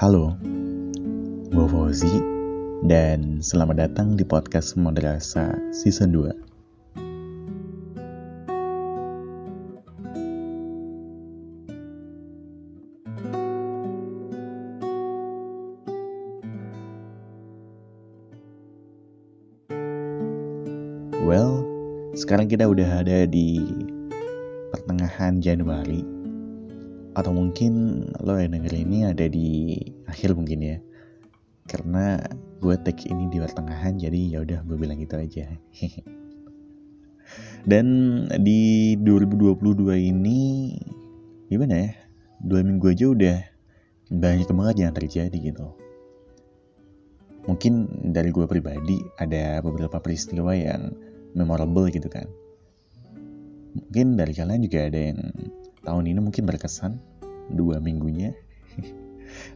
Halo, gue Fauzi dan selamat datang di podcast Madrasah Season 2. Well, sekarang kita udah ada di pertengahan Januari atau mungkin lo yang denger ini ada di akhir mungkin ya. Karena gue tag ini di pertengahan jadi ya udah gue bilang gitu aja. Dan di 2022 ini gimana ya? Dua minggu aja udah banyak banget yang terjadi gitu. Mungkin dari gue pribadi ada beberapa peristiwa yang memorable gitu kan. Mungkin dari kalian juga ada yang tahun ini mungkin berkesan dua minggunya.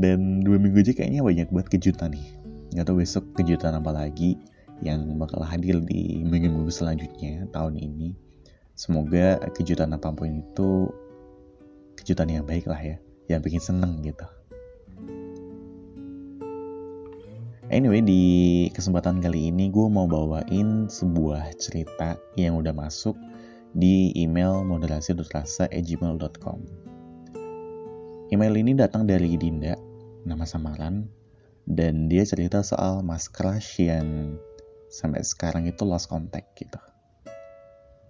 Dan dua minggu aja kayaknya banyak buat kejutan nih. Nggak tahu besok kejutan apa lagi yang bakal hadir di minggu-minggu selanjutnya tahun ini. Semoga kejutan apa pun itu kejutan yang baik lah ya yang bikin seneng gitu. Anyway, di kesempatan kali ini gue mau bawain sebuah cerita yang udah masuk di email moderasi.rasa@gmail.com. Email ini datang dari Dinda, nama samaran, dan dia cerita soal mas crush yang sampai sekarang itu lost contact gitu.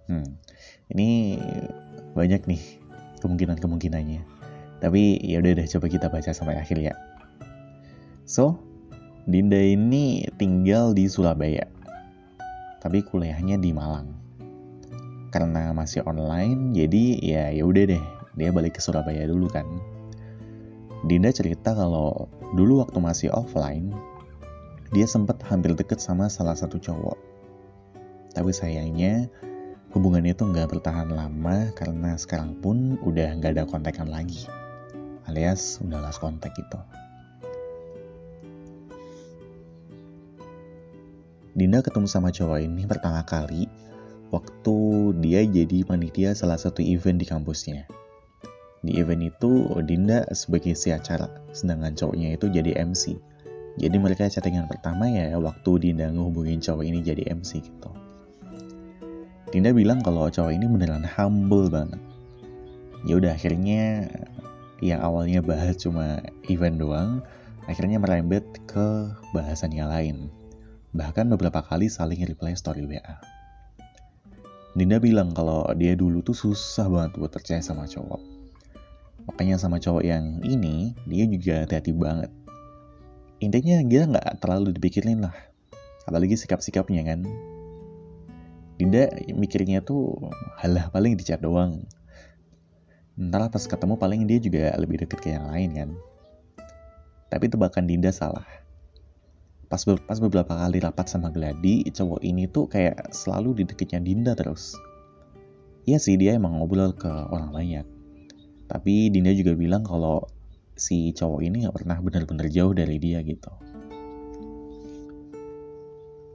Hmm, ini banyak nih kemungkinan-kemungkinannya. Tapi ya udah deh coba kita baca sampai akhir ya. So, Dinda ini tinggal di Surabaya, tapi kuliahnya di Malang karena masih online jadi ya ya udah deh dia balik ke Surabaya dulu kan. Dinda cerita kalau dulu waktu masih offline dia sempat hampir deket sama salah satu cowok. Tapi sayangnya hubungannya itu nggak bertahan lama karena sekarang pun udah nggak ada kontekan lagi alias udah last kontak gitu. Dinda ketemu sama cowok ini pertama kali waktu dia jadi panitia salah satu event di kampusnya. Di event itu, Dinda sebagai si acara, sedangkan cowoknya itu jadi MC. Jadi mereka chattingan pertama ya waktu Dinda ngehubungin cowok ini jadi MC gitu. Dinda bilang kalau cowok ini beneran humble banget. Ya udah akhirnya yang awalnya bahas cuma event doang, akhirnya merembet ke bahasan yang lain. Bahkan beberapa kali saling reply story WA. Dinda bilang kalau dia dulu tuh susah banget buat percaya sama cowok. Makanya sama cowok yang ini, dia juga hati-hati banget. Intinya dia nggak terlalu dipikirin lah. Apalagi sikap-sikapnya kan. Dinda mikirnya tuh halah paling dicat doang. Ntar pas ketemu paling dia juga lebih deket ke yang lain kan. Tapi tebakan Dinda salah pas pas beberapa kali rapat sama Gladi cowok ini tuh kayak selalu di deketnya Dinda terus. Iya sih dia emang ngobrol ke orang banyak tapi Dinda juga bilang kalau si cowok ini nggak pernah benar-benar jauh dari dia gitu.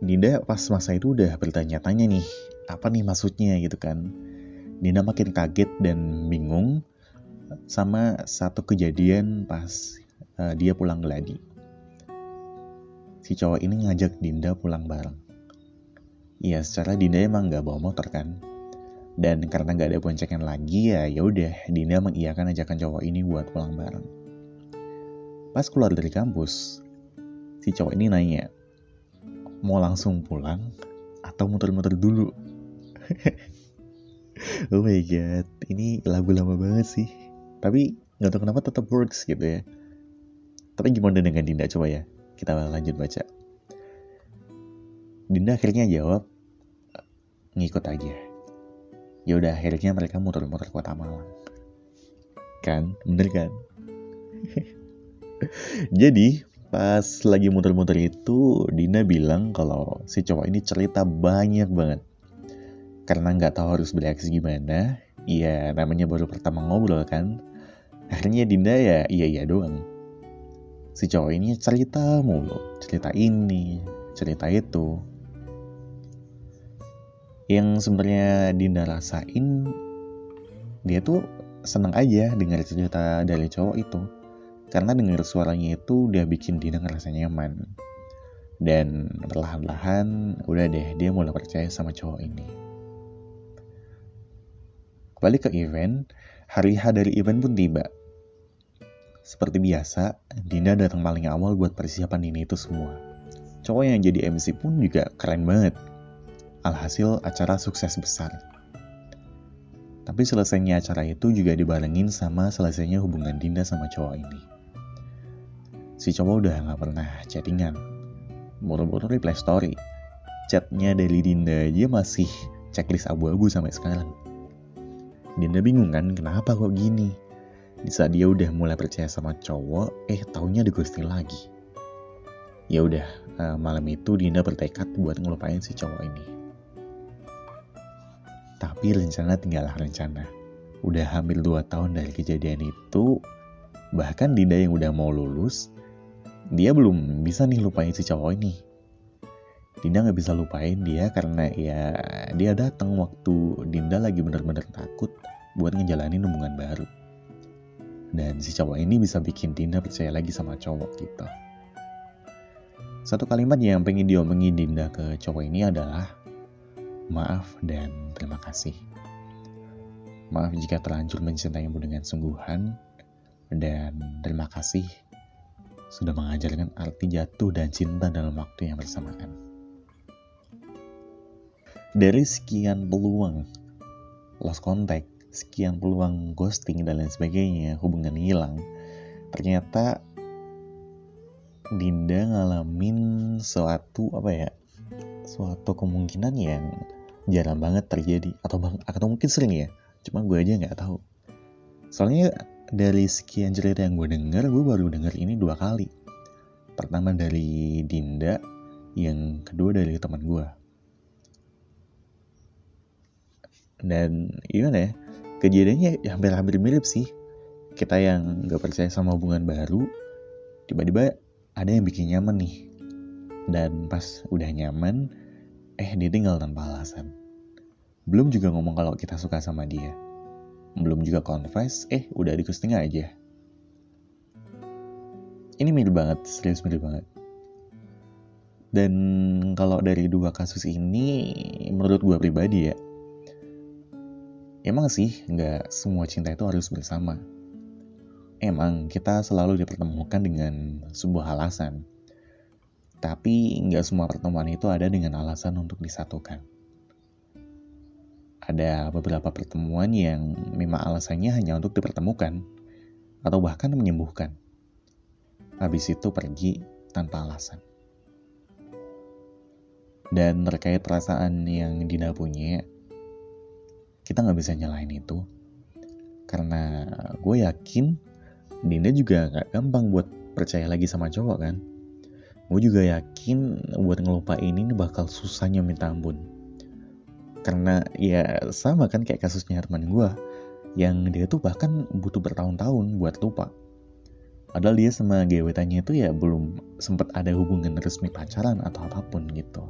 Dinda pas masa itu udah bertanya-tanya nih apa nih maksudnya? gitu kan. Dinda makin kaget dan bingung sama satu kejadian pas uh, dia pulang geladi si cowok ini ngajak Dinda pulang bareng. Iya, secara Dinda emang nggak bawa motor kan. Dan karena nggak ada boncengan lagi ya, ya udah Dinda mengiyakan ajakan cowok ini buat pulang bareng. Pas keluar dari kampus, si cowok ini nanya, mau langsung pulang atau muter-muter dulu? oh my god, ini lagu lama banget sih. Tapi nggak tahu kenapa tetap works gitu ya. Tapi gimana dengan Dinda coba ya? Kita lanjut baca. Dinda akhirnya jawab, ngikut aja. Ya udah akhirnya mereka muter-muter kota Malang. Kan, bener kan? Jadi pas lagi muter-muter itu Dina bilang kalau si cowok ini cerita banyak banget. Karena nggak tahu harus bereaksi gimana, ya namanya baru pertama ngobrol kan. Akhirnya Dinda ya iya iya doang si cowok ini cerita mulu cerita ini cerita itu yang sebenarnya Dinda rasain dia tuh seneng aja dengar cerita dari cowok itu Karena dengar suaranya itu udah bikin Dina ngerasa nyaman. Dan perlahan-lahan udah deh dia mulai percaya sama cowok ini. Balik ke event, hari H dari event pun tiba. Seperti biasa, Dinda datang paling awal buat persiapan ini itu semua. Cowok yang jadi MC pun juga keren banget. Alhasil acara sukses besar. Tapi selesainya acara itu juga dibarengin sama selesainya hubungan Dinda sama cowok ini. Si cowok udah gak pernah chattingan. Buru-buru reply story. Chatnya dari Dinda aja masih checklist abu-abu sampai sekarang. Dinda bingung kan kenapa kok gini. Di saat dia udah mulai percaya sama cowok, eh taunya digosting lagi. Ya udah, uh, malam itu Dinda bertekad buat ngelupain si cowok ini. Tapi rencana tinggallah rencana. Udah hampir 2 tahun dari kejadian itu, bahkan Dinda yang udah mau lulus, dia belum bisa nih lupain si cowok ini. Dinda nggak bisa lupain dia karena ya dia datang waktu Dinda lagi bener-bener takut buat ngejalanin hubungan baru. Dan si cowok ini bisa bikin Dinda percaya lagi sama cowok gitu. Satu kalimat yang pengen diomongin Dinda ke cowok ini adalah maaf dan terima kasih. Maaf jika terlanjur mencintaimu dengan sungguhan dan terima kasih sudah mengajarkan arti jatuh dan cinta dalam waktu yang bersamaan. Dari sekian peluang lost contact, sekian peluang ghosting dan lain sebagainya, hubungan hilang, ternyata Dinda ngalamin suatu apa ya suatu kemungkinan yang jarang banget terjadi. Atau bang atau mungkin sering ya cuma gue aja nggak tahu. Soalnya dari sekian cerita yang gue denger gue baru denger ini dua kali. Pertama dari Dinda yang kedua dari teman gue dan gimana ya kejadiannya hampir-hampir mirip sih. Kita yang nggak percaya sama hubungan baru tiba-tiba ada yang bikin nyaman nih. Dan pas udah nyaman eh ditinggal tanpa alasan. Belum juga ngomong kalau kita suka sama dia. Belum juga confess eh udah di ghosting aja. Ini mirip banget serius mirip banget. Dan kalau dari dua kasus ini menurut gue pribadi ya emang sih nggak semua cinta itu harus bersama emang kita selalu dipertemukan dengan sebuah alasan. Tapi nggak semua pertemuan itu ada dengan alasan untuk disatukan. Ada beberapa pertemuan yang memang alasannya hanya untuk dipertemukan, atau bahkan menyembuhkan. Habis itu pergi tanpa alasan. Dan terkait perasaan yang Dina punya, kita nggak bisa nyalain itu. Karena gue yakin Dinda juga gak gampang buat percaya lagi sama cowok kan. Gue juga yakin buat ngelupain ini bakal susahnya minta ampun. Karena ya sama kan kayak kasusnya teman gue. Yang dia tuh bahkan butuh bertahun-tahun buat lupa. Padahal dia sama gebetannya itu ya belum sempat ada hubungan resmi pacaran atau apa pun gitu.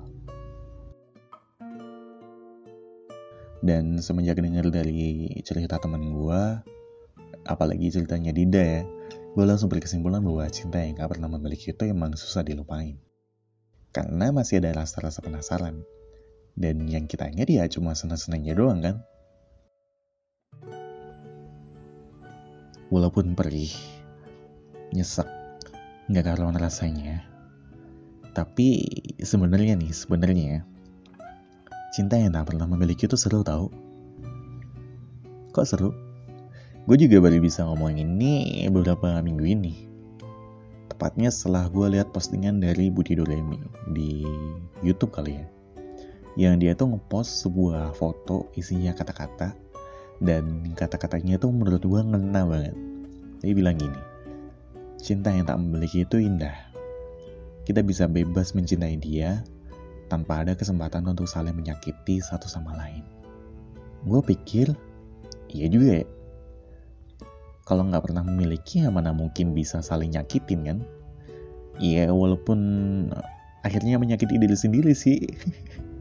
Dan semenjak denger dari cerita teman gue, apalagi ceritanya Dinda ya, gue langsung berkesimpulan bahwa cinta yang gak pernah memiliki itu emang susah dilupain. Karena masih ada rasa-rasa penasaran. Dan yang kita ingat ya cuma senang-senangnya doang kan. Walaupun perih, nyesek, nggak karuan rasanya. Tapi sebenarnya nih, sebenarnya cinta yang tak pernah memiliki itu seru tau. Kok seru? Gue juga baru bisa ngomong ini beberapa minggu ini. Tepatnya setelah gue lihat postingan dari Budi Doremi di YouTube kali ya. Yang dia tuh ngepost sebuah foto isinya kata-kata dan kata-katanya tuh menurut gue ngena banget. Dia bilang gini, cinta yang tak memiliki itu indah. Kita bisa bebas mencintai dia tanpa ada kesempatan untuk saling menyakiti satu sama lain. Gue pikir, iya juga ya, kalau nggak pernah memiliki ya mana mungkin bisa saling nyakitin kan Iya walaupun akhirnya menyakiti diri sendiri sih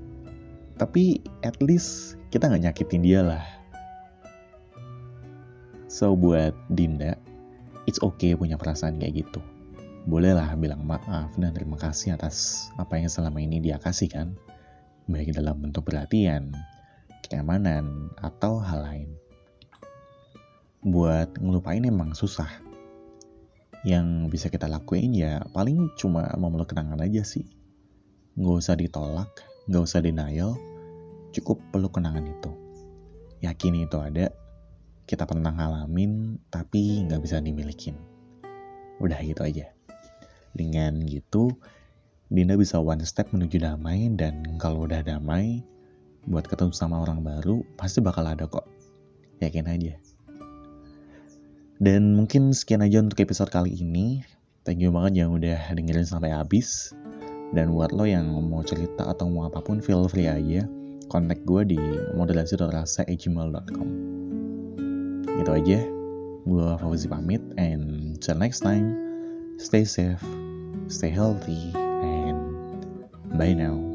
tapi at least kita nggak nyakitin dia lah so buat Dinda it's okay punya perasaan kayak gitu. Bolehlah bilang maaf dan terima kasih atas apa yang selama ini dia kasih kan. Baik dalam bentuk perhatian, kenyamanan, atau hal lain. Buat ngelupain emang susah. Yang bisa kita lakuin ya paling cuma memeluk kenangan aja sih. Nggak usah ditolak, nggak usah denial, cukup peluk kenangan itu. Yakin itu ada, kita pernah ngalamin, tapi nggak bisa dimilikin. Udah gitu aja. Dengan gitu, Dinda bisa one step menuju damai, dan kalau udah damai, buat ketemu sama orang baru, pasti bakal ada kok. Yakin aja. Dan mungkin sekian aja untuk episode kali ini. Thank you banget yang udah dengerin sampai habis. Dan buat lo yang mau cerita atau mau apa pun, feel free aja. Kontak gue di modulasi.rasa.gmail.com Gitu aja. Gue Fauzi pamit. And till next time, stay safe, stay healthy, and bye now.